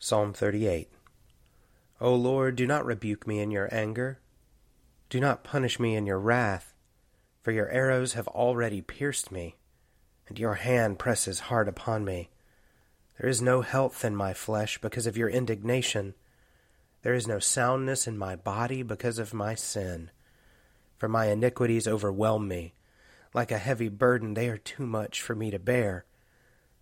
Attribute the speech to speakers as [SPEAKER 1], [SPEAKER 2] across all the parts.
[SPEAKER 1] Psalm 38 O Lord, do not rebuke me in your anger. Do not punish me in your wrath, for your arrows have already pierced me, and your hand presses hard upon me. There is no health in my flesh because of your indignation. There is no soundness in my body because of my sin. For my iniquities overwhelm me. Like a heavy burden, they are too much for me to bear.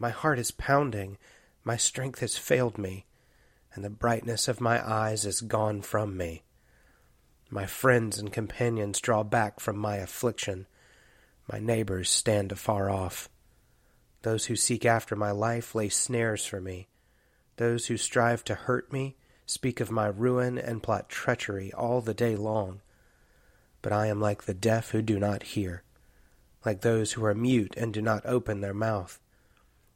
[SPEAKER 1] My heart is pounding, my strength has failed me, and the brightness of my eyes is gone from me. My friends and companions draw back from my affliction. My neighbors stand afar off. Those who seek after my life lay snares for me. Those who strive to hurt me speak of my ruin and plot treachery all the day long. But I am like the deaf who do not hear, like those who are mute and do not open their mouth.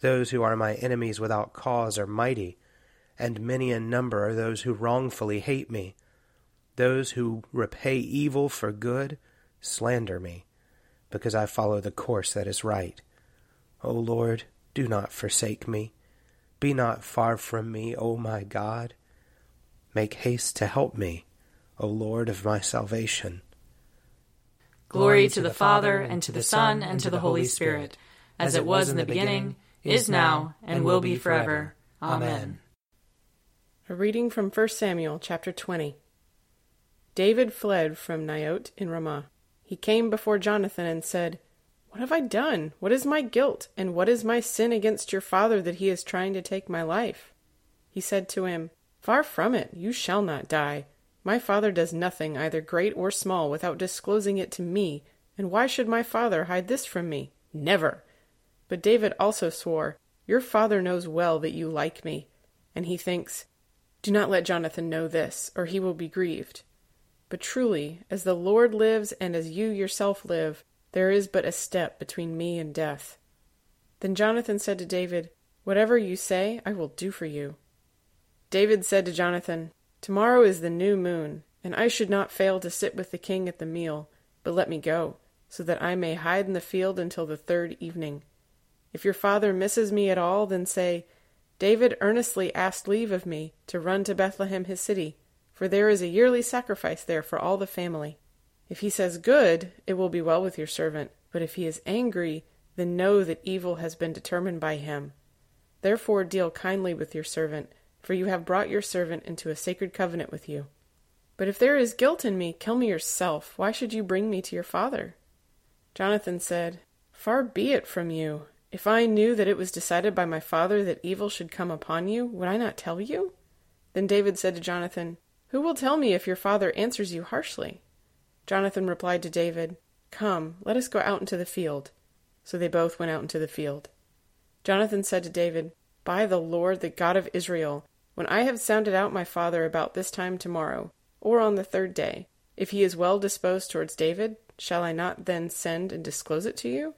[SPEAKER 1] Those who are my enemies without cause are mighty, and many in number are those who wrongfully hate me. Those who repay evil for good slander me because I follow the course that is right. O Lord, do not forsake me. Be not far from me, O my God. Make haste to help me, O Lord of my salvation.
[SPEAKER 2] Glory to the Father, and to the Son, and to the Holy Spirit, as it was in the beginning, is now, and will be forever. Amen.
[SPEAKER 3] A reading from 1 Samuel chapter 20. David fled from Naioth in Ramah he came before Jonathan and said, What have I done? What is my guilt? And what is my sin against your father that he is trying to take my life? He said to him, Far from it, you shall not die. My father does nothing, either great or small, without disclosing it to me, and why should my father hide this from me? Never! But David also swore, Your father knows well that you like me. And he thinks, Do not let Jonathan know this, or he will be grieved. But truly, as the Lord lives and as you yourself live, there is but a step between me and death. Then Jonathan said to David, Whatever you say, I will do for you. David said to Jonathan, Tomorrow is the new moon, and I should not fail to sit with the king at the meal, but let me go, so that I may hide in the field until the third evening. If your father misses me at all, then say, David earnestly asked leave of me to run to Bethlehem his city, for there is a yearly sacrifice there for all the family. If he says good, it will be well with your servant, but if he is angry, then know that evil has been determined by him. Therefore deal kindly with your servant, for you have brought your servant into a sacred covenant with you. But if there is guilt in me, kill me yourself. Why should you bring me to your father? Jonathan said, Far be it from you. If I knew that it was decided by my father that evil should come upon you, would I not tell you? Then David said to Jonathan, Who will tell me if your father answers you harshly? Jonathan replied to David, Come, let us go out into the field. So they both went out into the field. Jonathan said to David, By the Lord, the God of Israel, when I have sounded out my father about this time tomorrow, or on the third day, if he is well disposed towards David, shall I not then send and disclose it to you?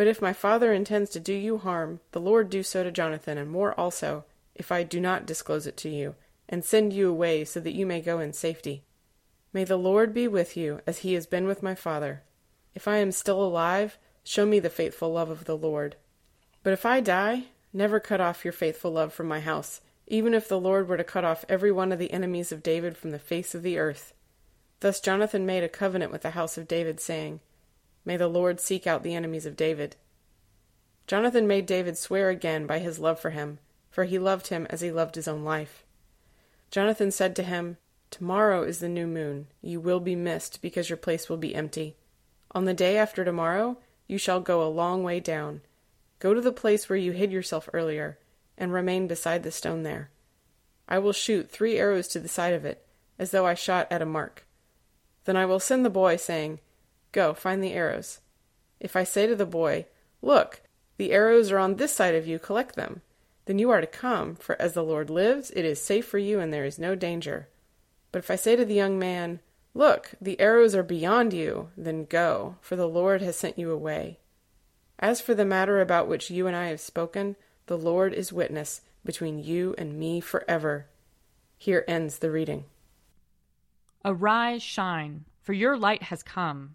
[SPEAKER 3] But if my father intends to do you harm, the Lord do so to Jonathan, and more also, if I do not disclose it to you, and send you away so that you may go in safety. May the Lord be with you, as he has been with my father. If I am still alive, show me the faithful love of the Lord. But if I die, never cut off your faithful love from my house, even if the Lord were to cut off every one of the enemies of David from the face of the earth. Thus Jonathan made a covenant with the house of David, saying, May the Lord seek out the enemies of David. Jonathan made David swear again by his love for him, for he loved him as he loved his own life. Jonathan said to him, Tomorrow is the new moon. You will be missed, because your place will be empty. On the day after tomorrow, you shall go a long way down. Go to the place where you hid yourself earlier and remain beside the stone there. I will shoot three arrows to the side of it, as though I shot at a mark. Then I will send the boy, saying, Go, find the arrows. If I say to the boy, Look, the arrows are on this side of you, collect them, then you are to come, for as the Lord lives, it is safe for you, and there is no danger. But if I say to the young man, Look, the arrows are beyond you, then go, for the Lord has sent you away. As for the matter about which you and I have spoken, the Lord is witness between you and me forever. Here ends the reading.
[SPEAKER 1] Arise, shine, for your light has come,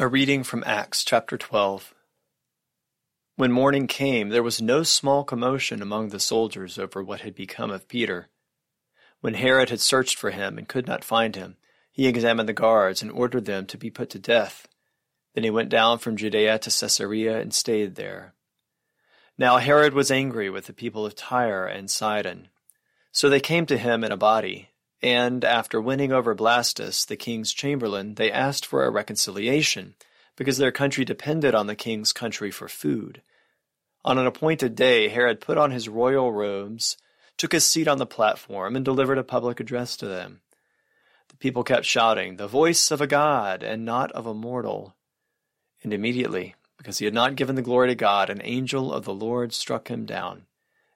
[SPEAKER 4] A reading from Acts chapter 12. When morning came, there was no small commotion among the soldiers over what had become of Peter. When Herod had searched for him and could not find him, he examined the guards and ordered them to be put to death. Then he went down from Judea to Caesarea and stayed there. Now Herod was angry with the people of Tyre and Sidon. So they came to him in a body, and after winning over Blastus, the king's chamberlain, they asked for a reconciliation, because their country depended on the king's country for food. On an appointed day, Herod put on his royal robes, took his seat on the platform, and delivered a public address to them. The people kept shouting, The voice of a god, and not of a mortal. And immediately because he had not given the glory to God, an angel of the Lord struck him down,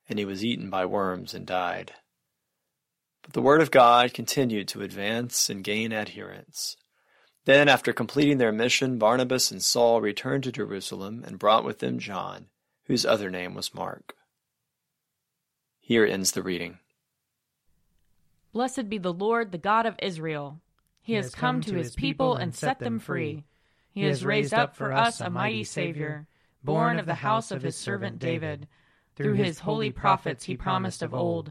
[SPEAKER 4] and he was eaten by worms and died. But the word of God continued to advance and gain adherents. Then, after completing their mission, Barnabas and Saul returned to Jerusalem and brought with them John, whose other name was Mark. Here ends the reading.
[SPEAKER 1] Blessed be the Lord, the God of Israel. He has come to his people and set them free. He has raised up for us a mighty Savior, born of the house of his servant David. Through his holy prophets he promised of old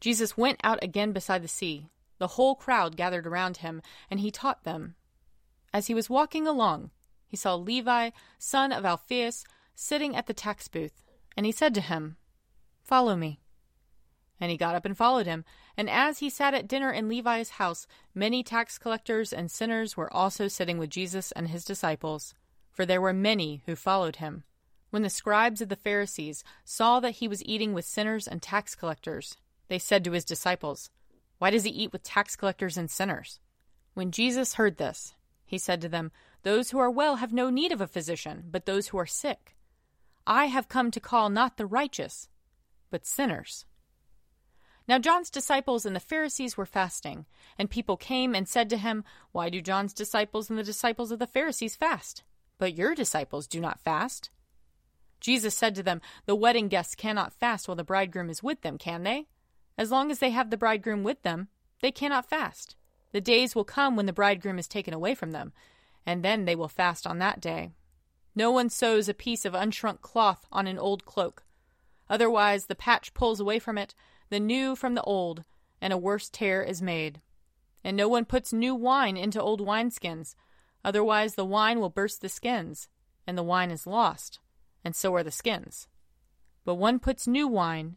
[SPEAKER 2] Jesus went out again beside the sea. The whole crowd gathered around him, and he taught them. As he was walking along, he saw Levi, son of Alphaeus, sitting at the tax booth, and he said to him, Follow me. And he got up and followed him. And as he sat at dinner in Levi's house, many tax collectors and sinners were also sitting with Jesus and his disciples, for there were many who followed him. When the scribes of the Pharisees saw that he was eating with sinners and tax collectors, they said to his disciples, Why does he eat with tax collectors and sinners? When Jesus heard this, he said to them, Those who are well have no need of a physician, but those who are sick. I have come to call not the righteous, but sinners. Now John's disciples and the Pharisees were fasting, and people came and said to him, Why do John's disciples and the disciples of the Pharisees fast? But your disciples do not fast. Jesus said to them, The wedding guests cannot fast while the bridegroom is with them, can they? As long as they have the bridegroom with them, they cannot fast. The days will come when the bridegroom is taken away from them, and then they will fast on that day. No one sews a piece of unshrunk cloth on an old cloak. Otherwise, the patch pulls away from it the new from the old, and a worse tear is made. And no one puts new wine into old wineskins, otherwise the wine will burst the skins, and the wine is lost, and so are the skins. But one puts new wine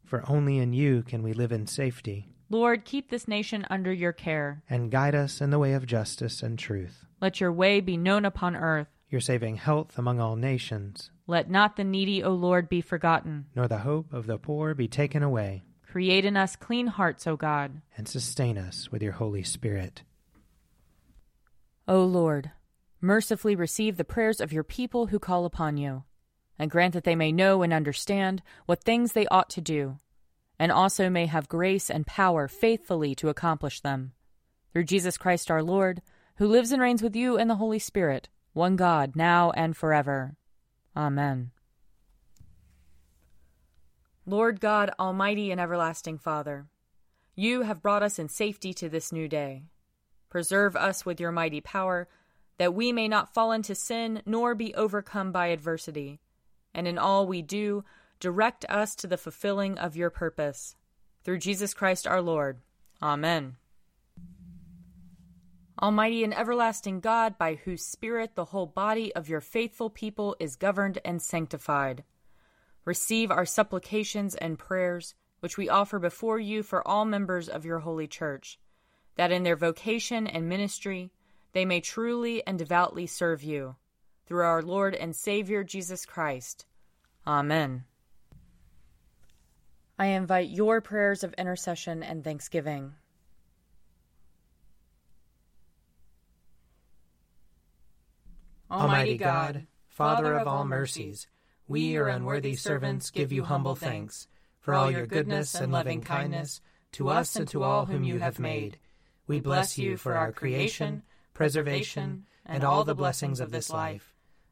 [SPEAKER 5] For only in you can we live in safety.
[SPEAKER 2] Lord, keep this nation under your care.
[SPEAKER 5] And guide us in the way of justice and truth.
[SPEAKER 2] Let your way be known upon earth.
[SPEAKER 5] Your saving health among all nations.
[SPEAKER 2] Let not the needy, O Lord, be forgotten.
[SPEAKER 5] Nor the hope of the poor be taken away.
[SPEAKER 2] Create in us clean hearts, O God.
[SPEAKER 5] And sustain us with your Holy Spirit.
[SPEAKER 2] O Lord, mercifully receive the prayers of your people who call upon you, and grant that they may know and understand what things they ought to do, and also may have grace and power faithfully to accomplish them. Through Jesus Christ our Lord, who lives and reigns with you in the Holy Spirit, one God, now and forever. Amen. Lord God, Almighty and everlasting Father, you have brought us in safety to this new day. Preserve us with your mighty power, that we may not fall into sin nor be overcome by adversity, and in all we do, direct us to the fulfilling of your purpose. Through Jesus Christ our Lord. Amen. Almighty and everlasting God, by whose Spirit the whole body of your faithful people is governed and sanctified, receive our supplications and prayers, which we offer before you for all members of your holy church, that in their vocation and ministry they may truly and devoutly serve you. Through our Lord and Savior Jesus Christ. Amen. I invite your prayers of intercession and thanksgiving.
[SPEAKER 1] Almighty God, Father of all mercies, we, your unworthy servants, give you humble thanks for all your goodness and loving kindness to us and to all whom you have made. We bless you for our creation, preservation, and all the blessings of this life,